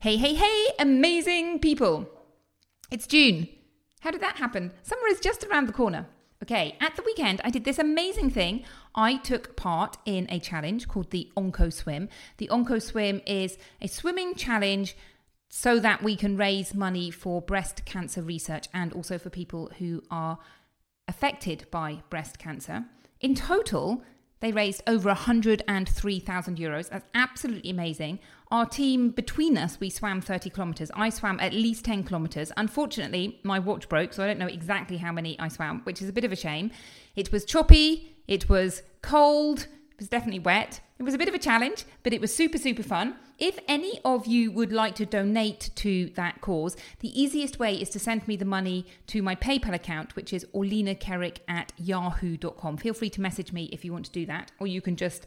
Hey, hey, hey, amazing people. It's June. How did that happen? Summer is just around the corner. Okay, at the weekend, I did this amazing thing. I took part in a challenge called the Onco Swim. The Onco Swim is a swimming challenge so that we can raise money for breast cancer research and also for people who are affected by breast cancer. In total, they raised over 103,000 euros. That's absolutely amazing. Our team, between us, we swam 30 kilometres. I swam at least 10 kilometres. Unfortunately, my watch broke, so I don't know exactly how many I swam, which is a bit of a shame. It was choppy, it was cold, it was definitely wet. It was a bit of a challenge, but it was super, super fun. If any of you would like to donate to that cause, the easiest way is to send me the money to my PayPal account, which is orlenakerek at yahoo.com. Feel free to message me if you want to do that, or you can just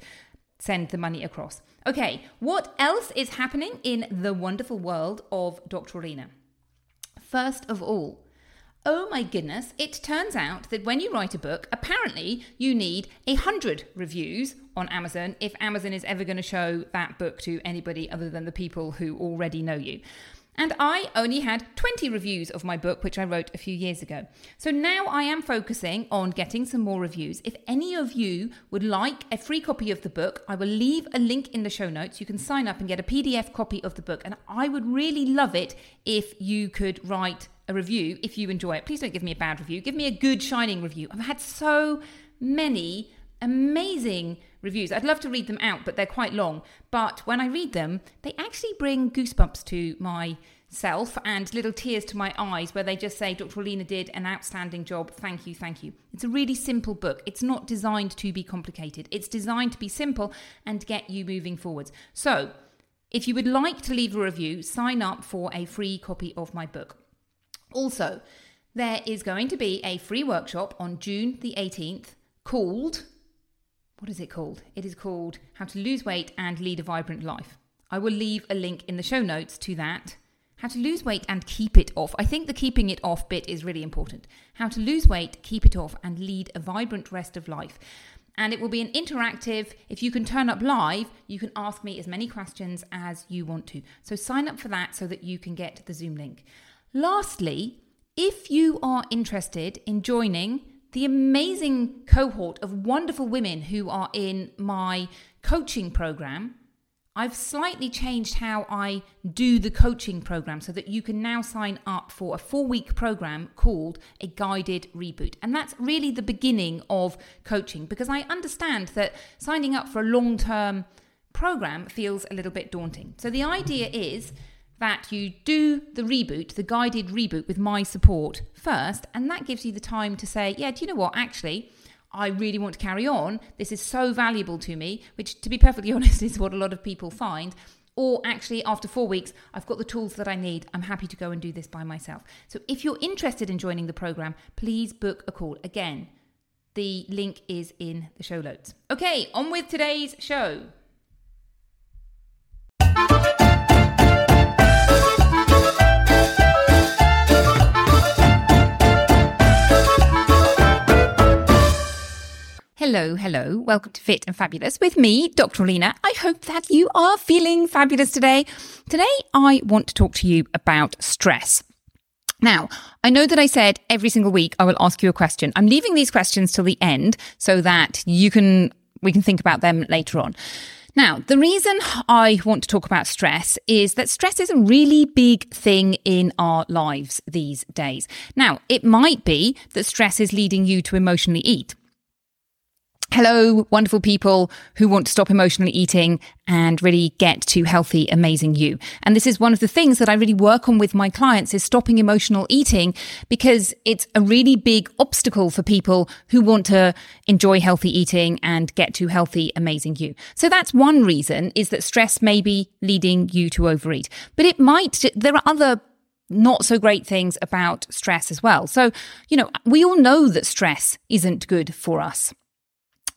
send the money across. Okay, what else is happening in the wonderful world of Dr. Orlena? First of all, Oh my goodness, it turns out that when you write a book, apparently you need a hundred reviews on Amazon if Amazon is ever going to show that book to anybody other than the people who already know you. And I only had 20 reviews of my book, which I wrote a few years ago. So now I am focusing on getting some more reviews. If any of you would like a free copy of the book, I will leave a link in the show notes. You can sign up and get a PDF copy of the book. And I would really love it if you could write a review if you enjoy it. Please don't give me a bad review. Give me a good, shining review. I've had so many amazing reviews. I'd love to read them out, but they're quite long. But when I read them, they actually bring goosebumps to my self and little tears to my eyes where they just say, Dr. Orlena did an outstanding job. Thank you, thank you. It's a really simple book. It's not designed to be complicated, it's designed to be simple and get you moving forwards. So, if you would like to leave a review, sign up for a free copy of my book. Also, there is going to be a free workshop on June the 18th called, what is it called? It is called How to Lose Weight and Lead a Vibrant Life. I will leave a link in the show notes to that. How to lose weight and keep it off. I think the keeping it off bit is really important. How to lose weight, keep it off, and lead a vibrant rest of life. And it will be an interactive. If you can turn up live, you can ask me as many questions as you want to. So sign up for that so that you can get the Zoom link. Lastly, if you are interested in joining the amazing cohort of wonderful women who are in my coaching program, I've slightly changed how I do the coaching program so that you can now sign up for a four week program called a guided reboot. And that's really the beginning of coaching because I understand that signing up for a long term program feels a little bit daunting. So the idea is that you do the reboot, the guided reboot with my support first, and that gives you the time to say, yeah, do you know what? Actually, I really want to carry on. This is so valuable to me, which, to be perfectly honest, is what a lot of people find. Or actually, after four weeks, I've got the tools that I need. I'm happy to go and do this by myself. So, if you're interested in joining the program, please book a call. Again, the link is in the show notes. Okay, on with today's show. Hello, hello. Welcome to Fit and Fabulous with me, Dr. Orlena. I hope that you are feeling fabulous today. Today, I want to talk to you about stress. Now, I know that I said every single week I will ask you a question. I'm leaving these questions till the end so that you can, we can think about them later on. Now, the reason I want to talk about stress is that stress is a really big thing in our lives these days. Now, it might be that stress is leading you to emotionally eat. Hello, wonderful people who want to stop emotionally eating and really get to healthy, amazing you. And this is one of the things that I really work on with my clients is stopping emotional eating because it's a really big obstacle for people who want to enjoy healthy eating and get to healthy, amazing you. So that's one reason is that stress may be leading you to overeat, but it might, there are other not so great things about stress as well. So, you know, we all know that stress isn't good for us.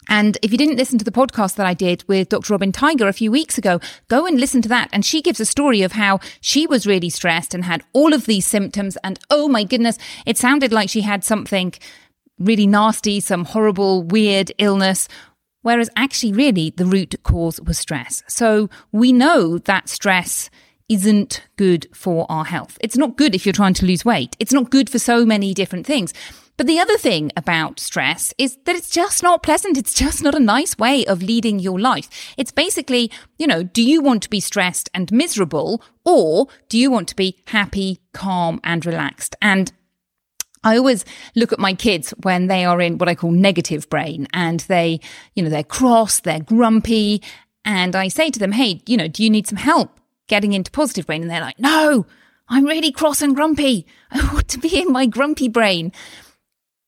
And if you didn't listen to the podcast that I did with Dr. Robin Tiger a few weeks ago, go and listen to that. And she gives a story of how she was really stressed and had all of these symptoms. And oh my goodness, it sounded like she had something really nasty, some horrible, weird illness. Whereas actually, really, the root cause was stress. So we know that stress isn't good for our health. It's not good if you're trying to lose weight. It's not good for so many different things. But the other thing about stress is that it's just not pleasant. It's just not a nice way of leading your life. It's basically, you know, do you want to be stressed and miserable or do you want to be happy, calm and relaxed? And I always look at my kids when they are in what I call negative brain and they, you know, they're cross, they're grumpy. And I say to them, Hey, you know, do you need some help getting into positive brain? And they're like, no, I'm really cross and grumpy. I want to be in my grumpy brain.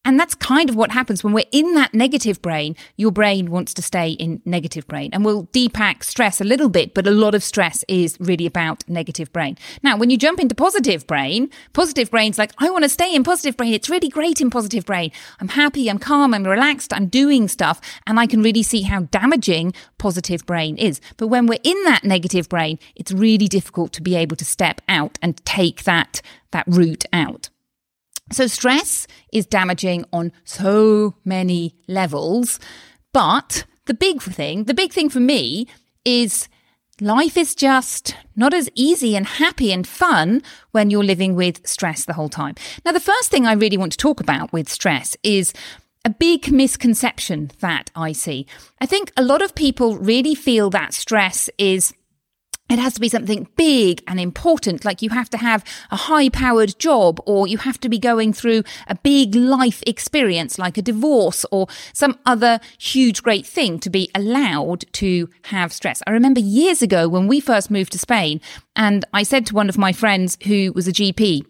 And that's kind of what happens when we're in that negative brain. Your brain wants to stay in negative brain and we'll depack stress a little bit, but a lot of stress is really about negative brain. Now, when you jump into positive brain, positive brain's like, I want to stay in positive brain. It's really great in positive brain. I'm happy. I'm calm. I'm relaxed. I'm doing stuff. And I can really see how damaging positive brain is. But when we're in that negative brain, it's really difficult to be able to step out and take that, that route out. So stress is damaging on so many levels. But the big thing, the big thing for me is life is just not as easy and happy and fun when you're living with stress the whole time. Now, the first thing I really want to talk about with stress is a big misconception that I see. I think a lot of people really feel that stress is it has to be something big and important, like you have to have a high powered job or you have to be going through a big life experience like a divorce or some other huge great thing to be allowed to have stress. I remember years ago when we first moved to Spain and I said to one of my friends who was a GP,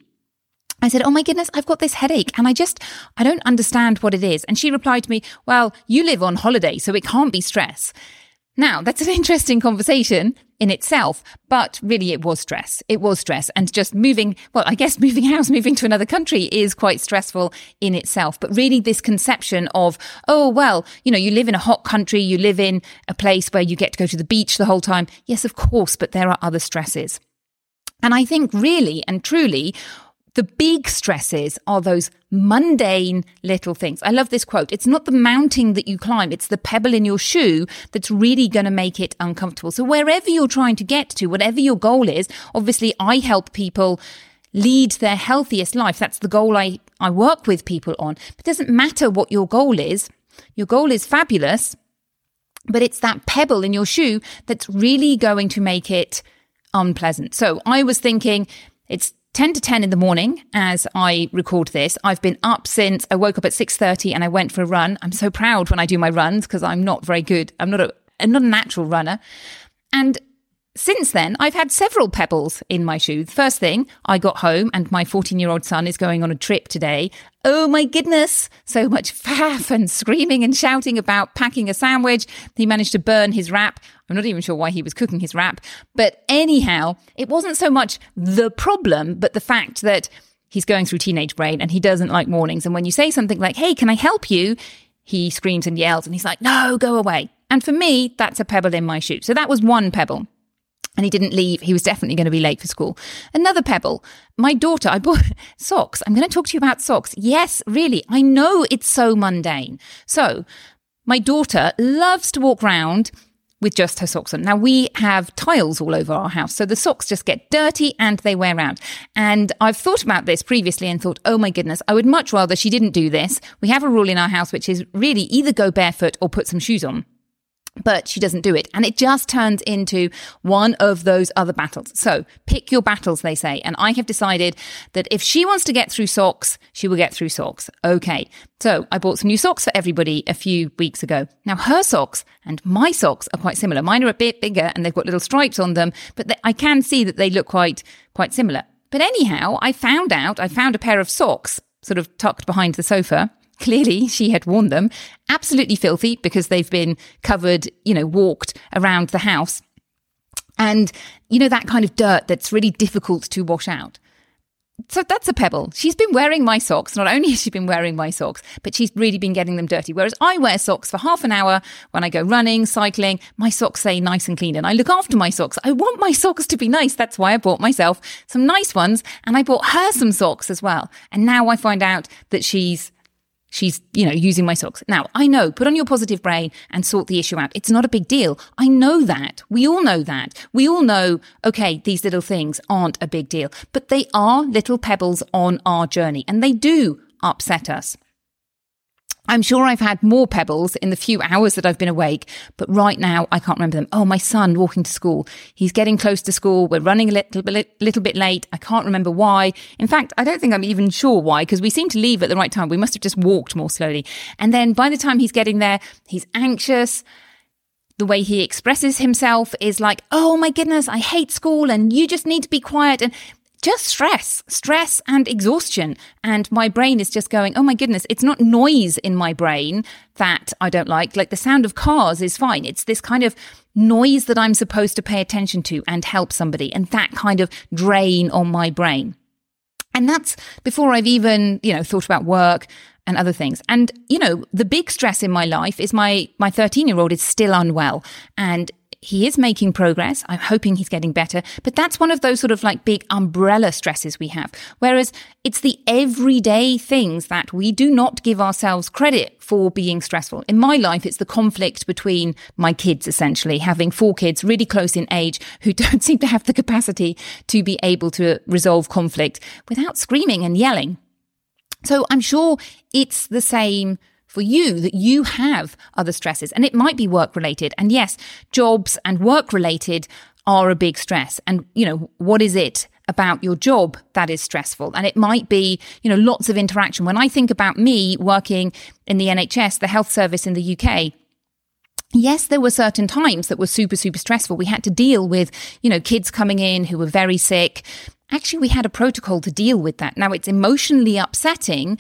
I said, Oh my goodness, I've got this headache and I just, I don't understand what it is. And she replied to me, Well, you live on holiday, so it can't be stress. Now, that's an interesting conversation in itself, but really it was stress. It was stress. And just moving, well, I guess moving house, moving to another country is quite stressful in itself. But really this conception of, oh, well, you know, you live in a hot country, you live in a place where you get to go to the beach the whole time. Yes, of course, but there are other stresses. And I think really and truly, the big stresses are those mundane little things. I love this quote. It's not the mountain that you climb, it's the pebble in your shoe that's really going to make it uncomfortable. So wherever you're trying to get to, whatever your goal is, obviously I help people lead their healthiest life. That's the goal I, I work with people on. It doesn't matter what your goal is. Your goal is fabulous, but it's that pebble in your shoe that's really going to make it unpleasant. So I was thinking it's 10 to 10 in the morning as I record this. I've been up since I woke up at 6:30 and I went for a run. I'm so proud when I do my runs because I'm not very good. I'm not a I'm not a natural runner. And since then, I've had several pebbles in my shoe. First thing, I got home and my 14 year old son is going on a trip today. Oh my goodness. So much faff and screaming and shouting about packing a sandwich. He managed to burn his wrap. I'm not even sure why he was cooking his wrap. But anyhow, it wasn't so much the problem, but the fact that he's going through teenage brain and he doesn't like mornings. And when you say something like, Hey, can I help you? He screams and yells and he's like, No, go away. And for me, that's a pebble in my shoe. So that was one pebble and he didn't leave. He was definitely going to be late for school. Another pebble. My daughter, I bought socks. I'm going to talk to you about socks. Yes, really. I know it's so mundane. So my daughter loves to walk around with just her socks on. Now we have tiles all over our house, so the socks just get dirty and they wear out. And I've thought about this previously and thought, oh my goodness, I would much rather she didn't do this. We have a rule in our house which is really either go barefoot or put some shoes on but she doesn't do it. And it just turns into one of those other battles. So pick your battles, they say. And I have decided that if she wants to get through socks, she will get through socks. Okay. So I bought some new socks for everybody a few weeks ago. Now her socks and my socks are quite similar. Mine are a bit bigger and they've got little stripes on them, but they, I can see that they look quite, quite similar. But anyhow, I found out, I found a pair of socks sort of tucked behind the sofa Clearly, she had worn them, absolutely filthy because they've been covered, you know, walked around the house. And, you know, that kind of dirt that's really difficult to wash out. So that's a pebble. She's been wearing my socks. Not only has she been wearing my socks, but she's really been getting them dirty. Whereas I wear socks for half an hour when I go running, cycling. My socks stay nice and clean and I look after my socks. I want my socks to be nice. That's why I bought myself some nice ones and I bought her some socks as well. And now I find out that she's she's, you know, using my socks. Now, I know, put on your positive brain and sort the issue out. It's not a big deal. I know that. We all know that. We all know, okay, these little things aren't a big deal, but they are little pebbles on our journey and they do upset us. I'm sure I've had more pebbles in the few hours that I've been awake, but right now I can't remember them. Oh, my son walking to school. He's getting close to school. We're running a little bit, little bit late. I can't remember why. In fact, I don't think I'm even sure why because we seem to leave at the right time. We must have just walked more slowly. And then by the time he's getting there, he's anxious the way he expresses himself is like, oh my goodness, I hate school and you just need to be quiet. And just stress, stress and exhaustion. And my brain is just going, oh my goodness, it's not noise in my brain that I don't like. Like the sound of cars is fine. It's this kind of noise that I'm supposed to pay attention to and help somebody and that kind of drain on my brain. And that's before I've even, you know, thought about work and other things. And, you know, the big stress in my life is my, my 13 year old is still unwell and he is making progress. I'm hoping he's getting better, but that's one of those sort of like big umbrella stresses we have. Whereas it's the everyday things that we do not give ourselves credit for being stressful. In my life, it's the conflict between my kids, essentially having four kids really close in age who don't seem to have the capacity to be able to resolve conflict without screaming and yelling. So I'm sure it's the same for you that you have other stresses and it might be work related. And yes, jobs and work related are a big stress. And, you know, what is it about your job that is stressful? And it might be, you know, lots of interaction. When I think about me working in the NHS, the health service in the UK, Yes, there were certain times that were super, super stressful. We had to deal with, you know, kids coming in who were very sick. Actually, we had a protocol to deal with that. Now, it's emotionally upsetting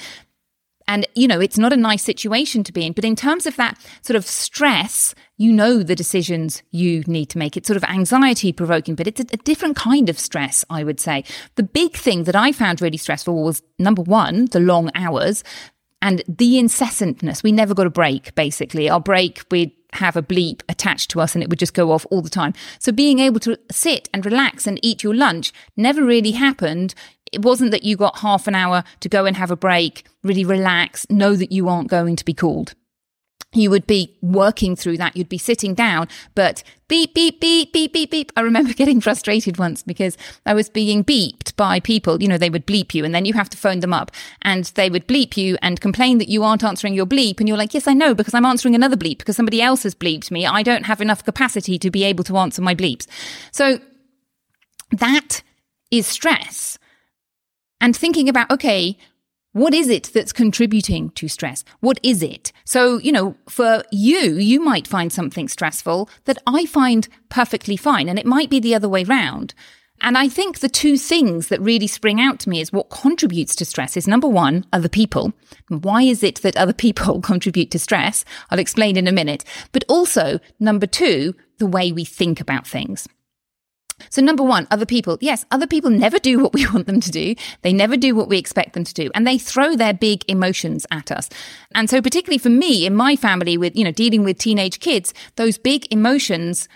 and, you know, it's not a nice situation to be in. But in terms of that sort of stress, you know the decisions you need to make. It's sort of anxiety provoking, but it's a, a, different kind of stress, I would say. The big thing that I found really stressful was number one, the long hours and the incessantness. We never got a break, basically. Our break, we'd have a bleep attached to us and it would just go off all the time. So being able to sit and relax and eat your lunch never really happened it wasn't that you got half an hour to go and have a break, really relax, know that you aren't going to be called. You would be working through that. You'd be sitting down, but beep, beep, beep, beep, beep, beep. I remember getting frustrated once because I was being beeped by people. You know, they would bleep you and then you have to phone them up and they would bleep you and complain that you aren't answering your bleep. And you're like, yes, I know because I'm answering another bleep because somebody else has bleeped me. I don't have enough capacity to be able to answer my bleeps. So that is stress and thinking about, okay, what is it that's contributing to stress? What is it? So, you know, for you, you might find something stressful that I find perfectly fine. And it might be the other way round. And I think the two things that really spring out to me is what contributes to stress is number one, other people. Why is it that other people contribute to stress? I'll explain in a minute. But also, number two, the way we think about things. So, number one, other people. Yes, other people never do what we want them to do. They never do what we expect them to do. And they throw their big emotions at us. And so, particularly for me in my family with, you know, dealing with teenage kids, those big emotions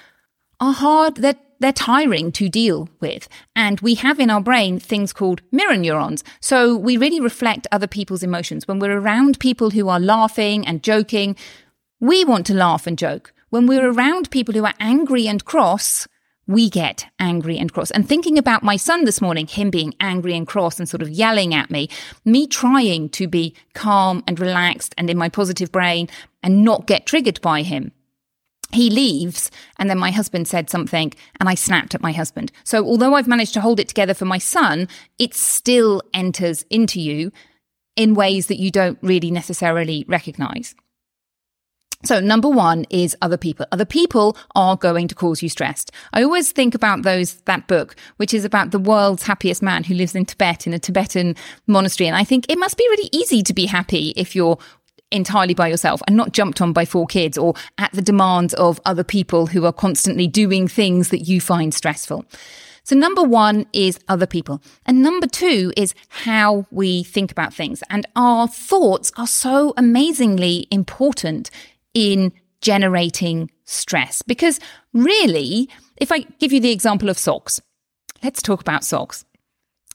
are hard. They're, they're tiring to deal with. And we have in our brain things called mirror neurons. So we really reflect other people's emotions. When we're around people who are laughing and joking, we want to laugh and joke. When we're around people who are angry and cross, we get angry and cross. And thinking about my son this morning, him being angry and cross and sort of yelling at me, me trying to be calm and relaxed and in my positive brain and not get triggered by him. He leaves, and then my husband said something, and I snapped at my husband. So, although I've managed to hold it together for my son, it still enters into you in ways that you don't really necessarily recognize. So number one is other people. Other people are going to cause you stress. I always think about those, that book, which is about the world's happiest man who lives in Tibet in a Tibetan monastery. And I think it must be really easy to be happy if you're entirely by yourself and not jumped on by four kids or at the demands of other people who are constantly doing things that you find stressful. So number one is other people. And number two is how we think about things. And our thoughts are so amazingly important in generating stress. Because really, if I give you the example of socks, let's talk about socks.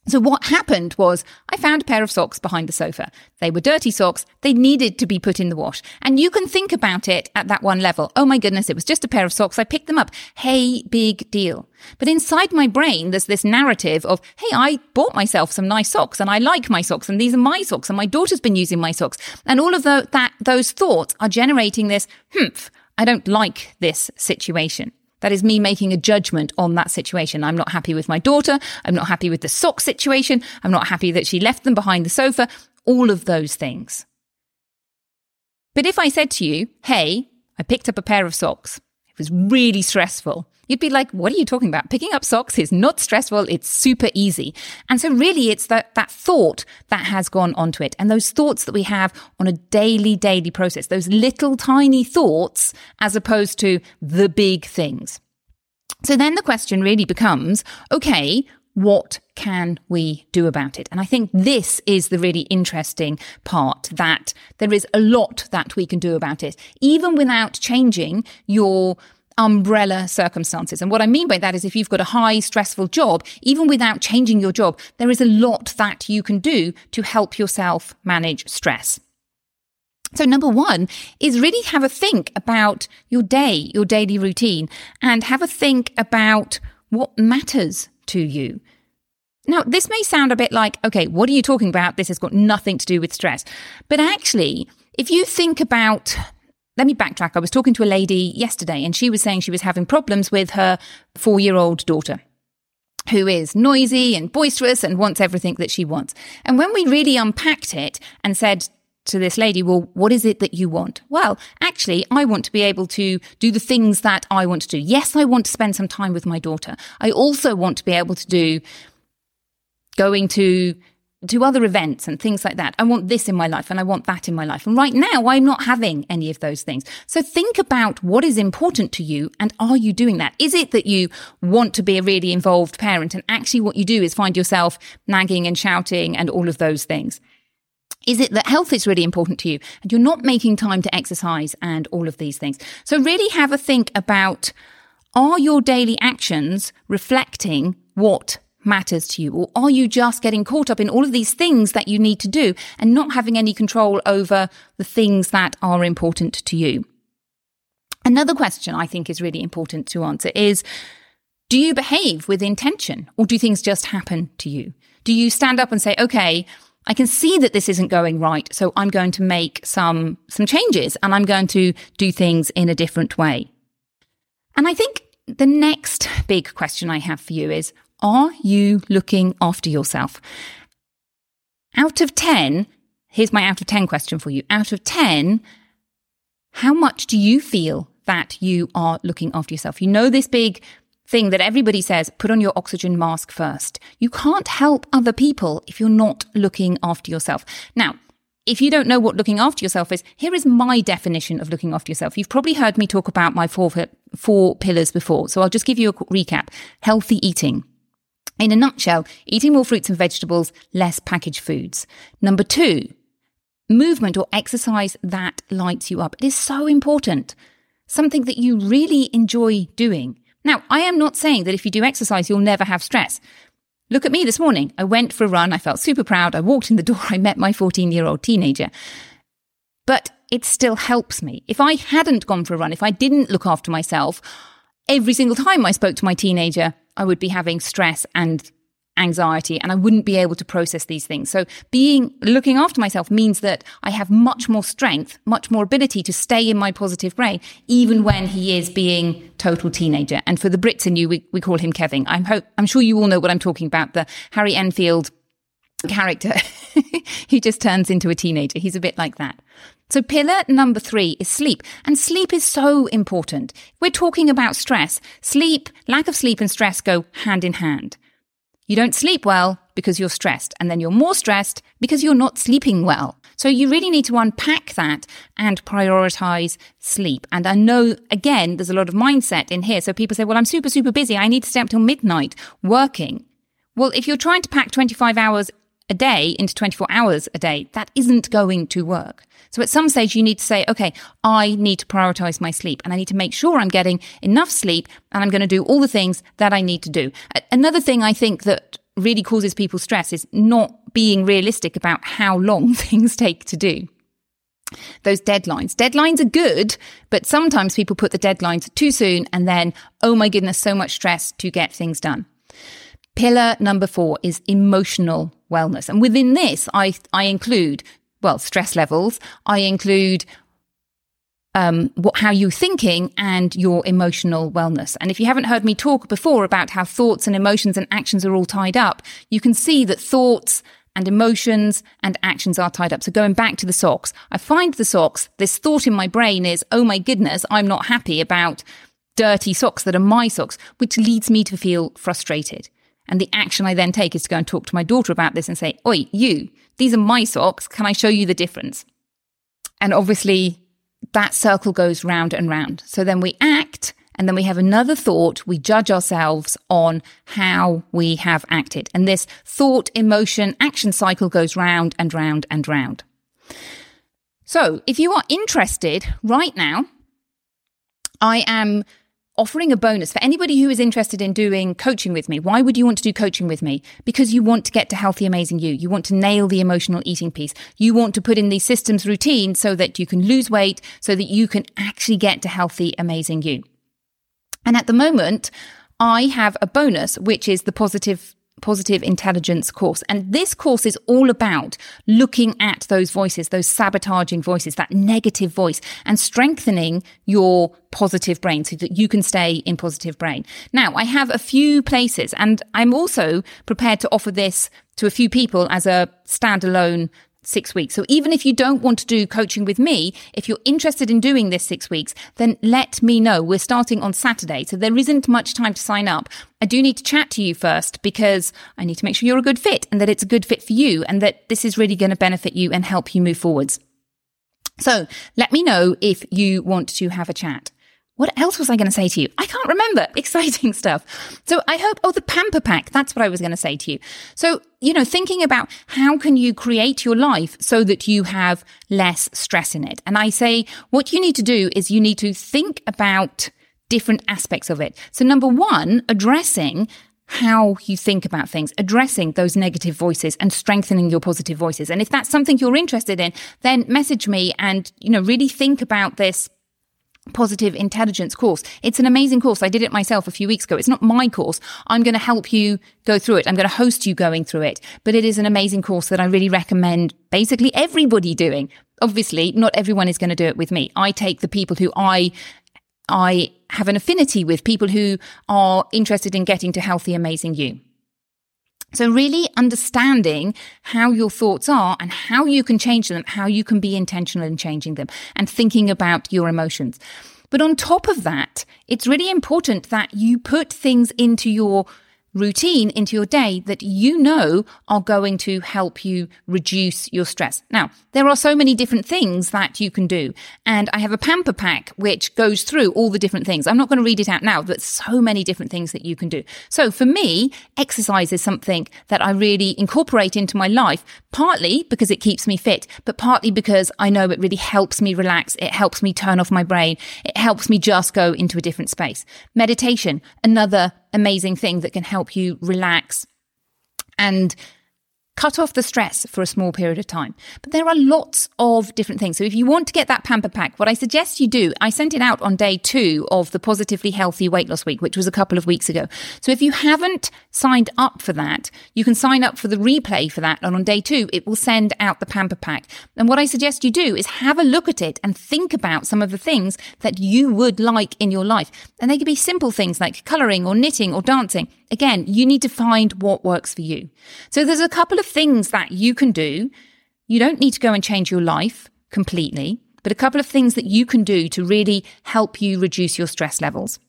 So what happened was I found a pair of socks behind the sofa. They were dirty socks. They needed to be put in the wash. And you can think about it at that one level. Oh my goodness, it was just a pair of socks. I picked them up. Hey, big deal. But inside my brain, there's this narrative of, hey, I bought myself some nice socks and I like my socks and these are my socks and my daughter's been using my socks. And all of the, that, those thoughts are generating this, humph, I don't like this situation. That is me making a judgment on that situation. I'm not happy with my daughter. I'm not happy with the sock situation. I'm not happy that she left them behind the sofa. All of those things. But if I said to you, hey, I picked up a pair of socks, it was really stressful. You'd be like, what are you talking about? Picking up socks is not stressful. It's super easy. And so really it's that, that thought that has gone onto it. And those thoughts that we have on a daily, daily process, those little tiny thoughts as opposed to the big things. So then the question really becomes, okay, what can we do about it? And I think this is the really interesting part that there is a lot that we can do about it, even without changing your umbrella circumstances. And what I mean by that is if you've got a high stressful job, even without changing your job, there is a lot that you can do to help yourself manage stress. So number one is really have a think about your day, your daily routine, and have a think about what matters to you. Now, this may sound a bit like, okay, what are you talking about? This has got nothing to do with stress. But actually, if you think about let me backtrack. I was talking to a lady yesterday and she was saying she was having problems with her four year old daughter who is noisy and boisterous and wants everything that she wants. And when we really unpacked it and said to this lady, well, what is it that you want? Well, actually, I want to be able to do the things that I want to do. Yes, I want to spend some time with my daughter. I also want to be able to do going to to other events and things like that. I want this in my life and I want that in my life. And right now, I'm not having any of those things. So think about what is important to you and are you doing that? Is it that you want to be a really involved parent and actually what you do is find yourself nagging and shouting and all of those things? Is it that health is really important to you and you're not making time to exercise and all of these things? So really have a think about are your daily actions reflecting what matters to you? Or are you just getting caught up in all of these things that you need to do and not having any control over the things that are important to you? Another question I think is really important to answer is Do you behave with intention or do things just happen to you? Do you stand up and say, okay, I can see that this isn't going right, so I'm going to make some, some changes and I'm going to do things in a different way? And I think the next big question I have for you is are you looking after yourself? Out of 10, here's my out of 10 question for you. Out of 10, how much do you feel that you are looking after yourself? You know, this big thing that everybody says put on your oxygen mask first. You can't help other people if you're not looking after yourself. Now, if you don't know what looking after yourself is, here is my definition of looking after yourself. You've probably heard me talk about my four, four pillars before. So I'll just give you a recap. Healthy eating. In a nutshell, eating more fruits and vegetables, less packaged foods. Number two, movement or exercise that lights you up. It is so important. Something that you really enjoy doing. Now, I am not saying that if you do exercise, you'll never have stress. Look at me this morning. I went for a run. I felt super proud. I walked in the door. I met my 14 year old teenager. But it still helps me. If I hadn't gone for a run, if I didn't look after myself, every single time I spoke to my teenager, I would be having stress and anxiety and I wouldn't be able to process these things. So being looking after myself means that I have much more strength, much more ability to stay in my positive brain, even when he is being total teenager. And for the Brits in you, we, we call him Kevin. I'm hope I'm sure you all know what I'm talking about. The Harry Enfield character. he just turns into a teenager. He's a bit like that. So pillar number three is sleep. And sleep is so important. We're talking about stress. Sleep, lack of sleep and stress go hand in hand. You don't sleep well because you're stressed, and then you're more stressed because you're not sleeping well. So you really need to unpack that and prioritize sleep. And I know, again, there's a lot of mindset in here. So people say, well, I'm super, super busy. I need to stay up till midnight working. Well, if you're trying to pack 25 hours a day into 24 hours a day, that isn't going to work. So at some stage, you need to say, okay, I need to prioritize my sleep and I need to make sure I'm getting enough sleep and I'm going to do all the things that I need to do. Another thing I think that really causes people stress is not being realistic about how long things take to do. Those deadlines. Deadlines are good, but sometimes people put the deadlines too soon and then, oh my goodness, so much stress to get things done. Pillar number four is emotional wellness. And within this, I, I include, well, stress levels. I include um, what, how you're thinking and your emotional wellness. And if you haven't heard me talk before about how thoughts and emotions and actions are all tied up, you can see that thoughts and emotions and actions are tied up. So going back to the socks, I find the socks, this thought in my brain is, oh my goodness, I'm not happy about dirty socks that are my socks, which leads me to feel frustrated. And the action I then take is to go and talk to my daughter about this and say, Oi, you, these are my socks. Can I show you the difference? And obviously, that circle goes round and round. So then we act and then we have another thought. We judge ourselves on how we have acted. And this thought, emotion, action cycle goes round and round and round. So if you are interested right now, I am offering a bonus for anybody who is interested in doing coaching with me. Why would you want to do coaching with me? Because you want to get to healthy, amazing you. You want to nail the emotional eating piece. You want to put in these systems routines so that you can lose weight, so that you can actually get to healthy, amazing you. And at the moment, I have a bonus, which is the positive positive intelligence course. And this course is all about looking at those voices, those sabotaging voices, that negative voice and strengthening your positive brain so that you can stay in positive brain. Now, I have a few places and I'm also prepared to offer this to a few people as a standalone six weeks. So even if you don't want to do coaching with me, if you're interested in doing this six weeks, then let me know. We're starting on Saturday. So there isn't much time to sign up. I do need to chat to you first because I need to make sure you're a good fit and that it's a good fit for you and that this is really going to benefit you and help you move forwards. So let me know if you want to have a chat. What else was I going to say to you? I can't remember. Exciting stuff. So I hope, oh, the pamper pack. That's what I was going to say to you. So, you know, thinking about how can you create your life so that you have less stress in it. And I say what you need to do is you need to think about different aspects of it. So number one, addressing how you think about things, addressing those negative voices and strengthening your positive voices. And if that's something you're interested in, then message me and, you know, really think about this positive intelligence course. It's an amazing course. I did it myself a few weeks ago. It's not my course. I'm going to help you go through it. I'm going to host you going through it, but it is an amazing course that I really recommend basically everybody doing. Obviously, not everyone is going to do it with me. I take the people who I I have an affinity with, people who are interested in getting to healthy, amazing you. So really understanding how your thoughts are and how you can change them, how you can be intentional in changing them and thinking about your emotions. But on top of that, it's really important that you put things into your routine into your day that you know are going to help you reduce your stress. Now, there are so many different things that you can do. And I have a pamper pack which goes through all the different things. I'm not going to read it out now, but so many different things that you can do. So for me, exercise is something that I really incorporate into my life, partly because it keeps me fit, but partly because I know it really helps me relax. It helps me turn off my brain. It helps me just go into a different space. Meditation, another amazing thing that can help you relax. And cut off the stress for a small period of time. But there are lots of different things. So if you want to get that pamper pack, what I suggest you do, I sent it out on day two of the Positively Healthy Weight Loss Week, which was a couple of weeks ago. So if you haven't signed up for that, you can sign up for the replay for that. And on day two, it will send out the pamper pack. And what I suggest you do is have a look at it and think about some of the things that you would like in your life. And they could be simple things like coloring or knitting or dancing. Again, you need to find what works for you. So there's a couple of things that you can do. You don't need to go and change your life completely, but a couple of things that you can do to really help you reduce your stress levels.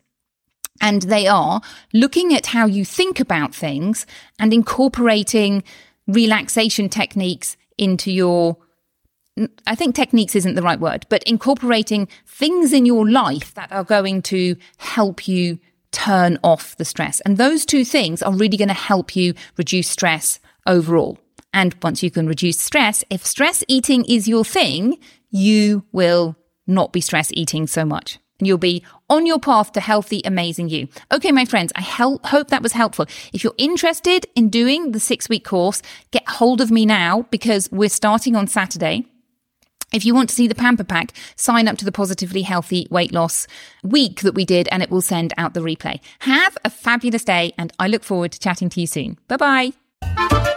And they are looking at how you think about things and incorporating relaxation techniques into your I think techniques isn't the right word, but incorporating things in your life that are going to help you turn off the stress. And those two things are really going to help you reduce stress overall. And once you can reduce stress, if stress eating is your thing, you will not be stress eating so much. and you'll be on your path to healthy, amazing you. Okay, my friends, I hope that was helpful. If you're interested in doing the six week course, get hold of me now because we're starting on Saturday. If you want to see the Pamper Pack, sign up to the Positively Healthy Weight Loss week that we did, and it will send out the replay. Have a fabulous day, and I look forward to chatting to you soon. Bye bye.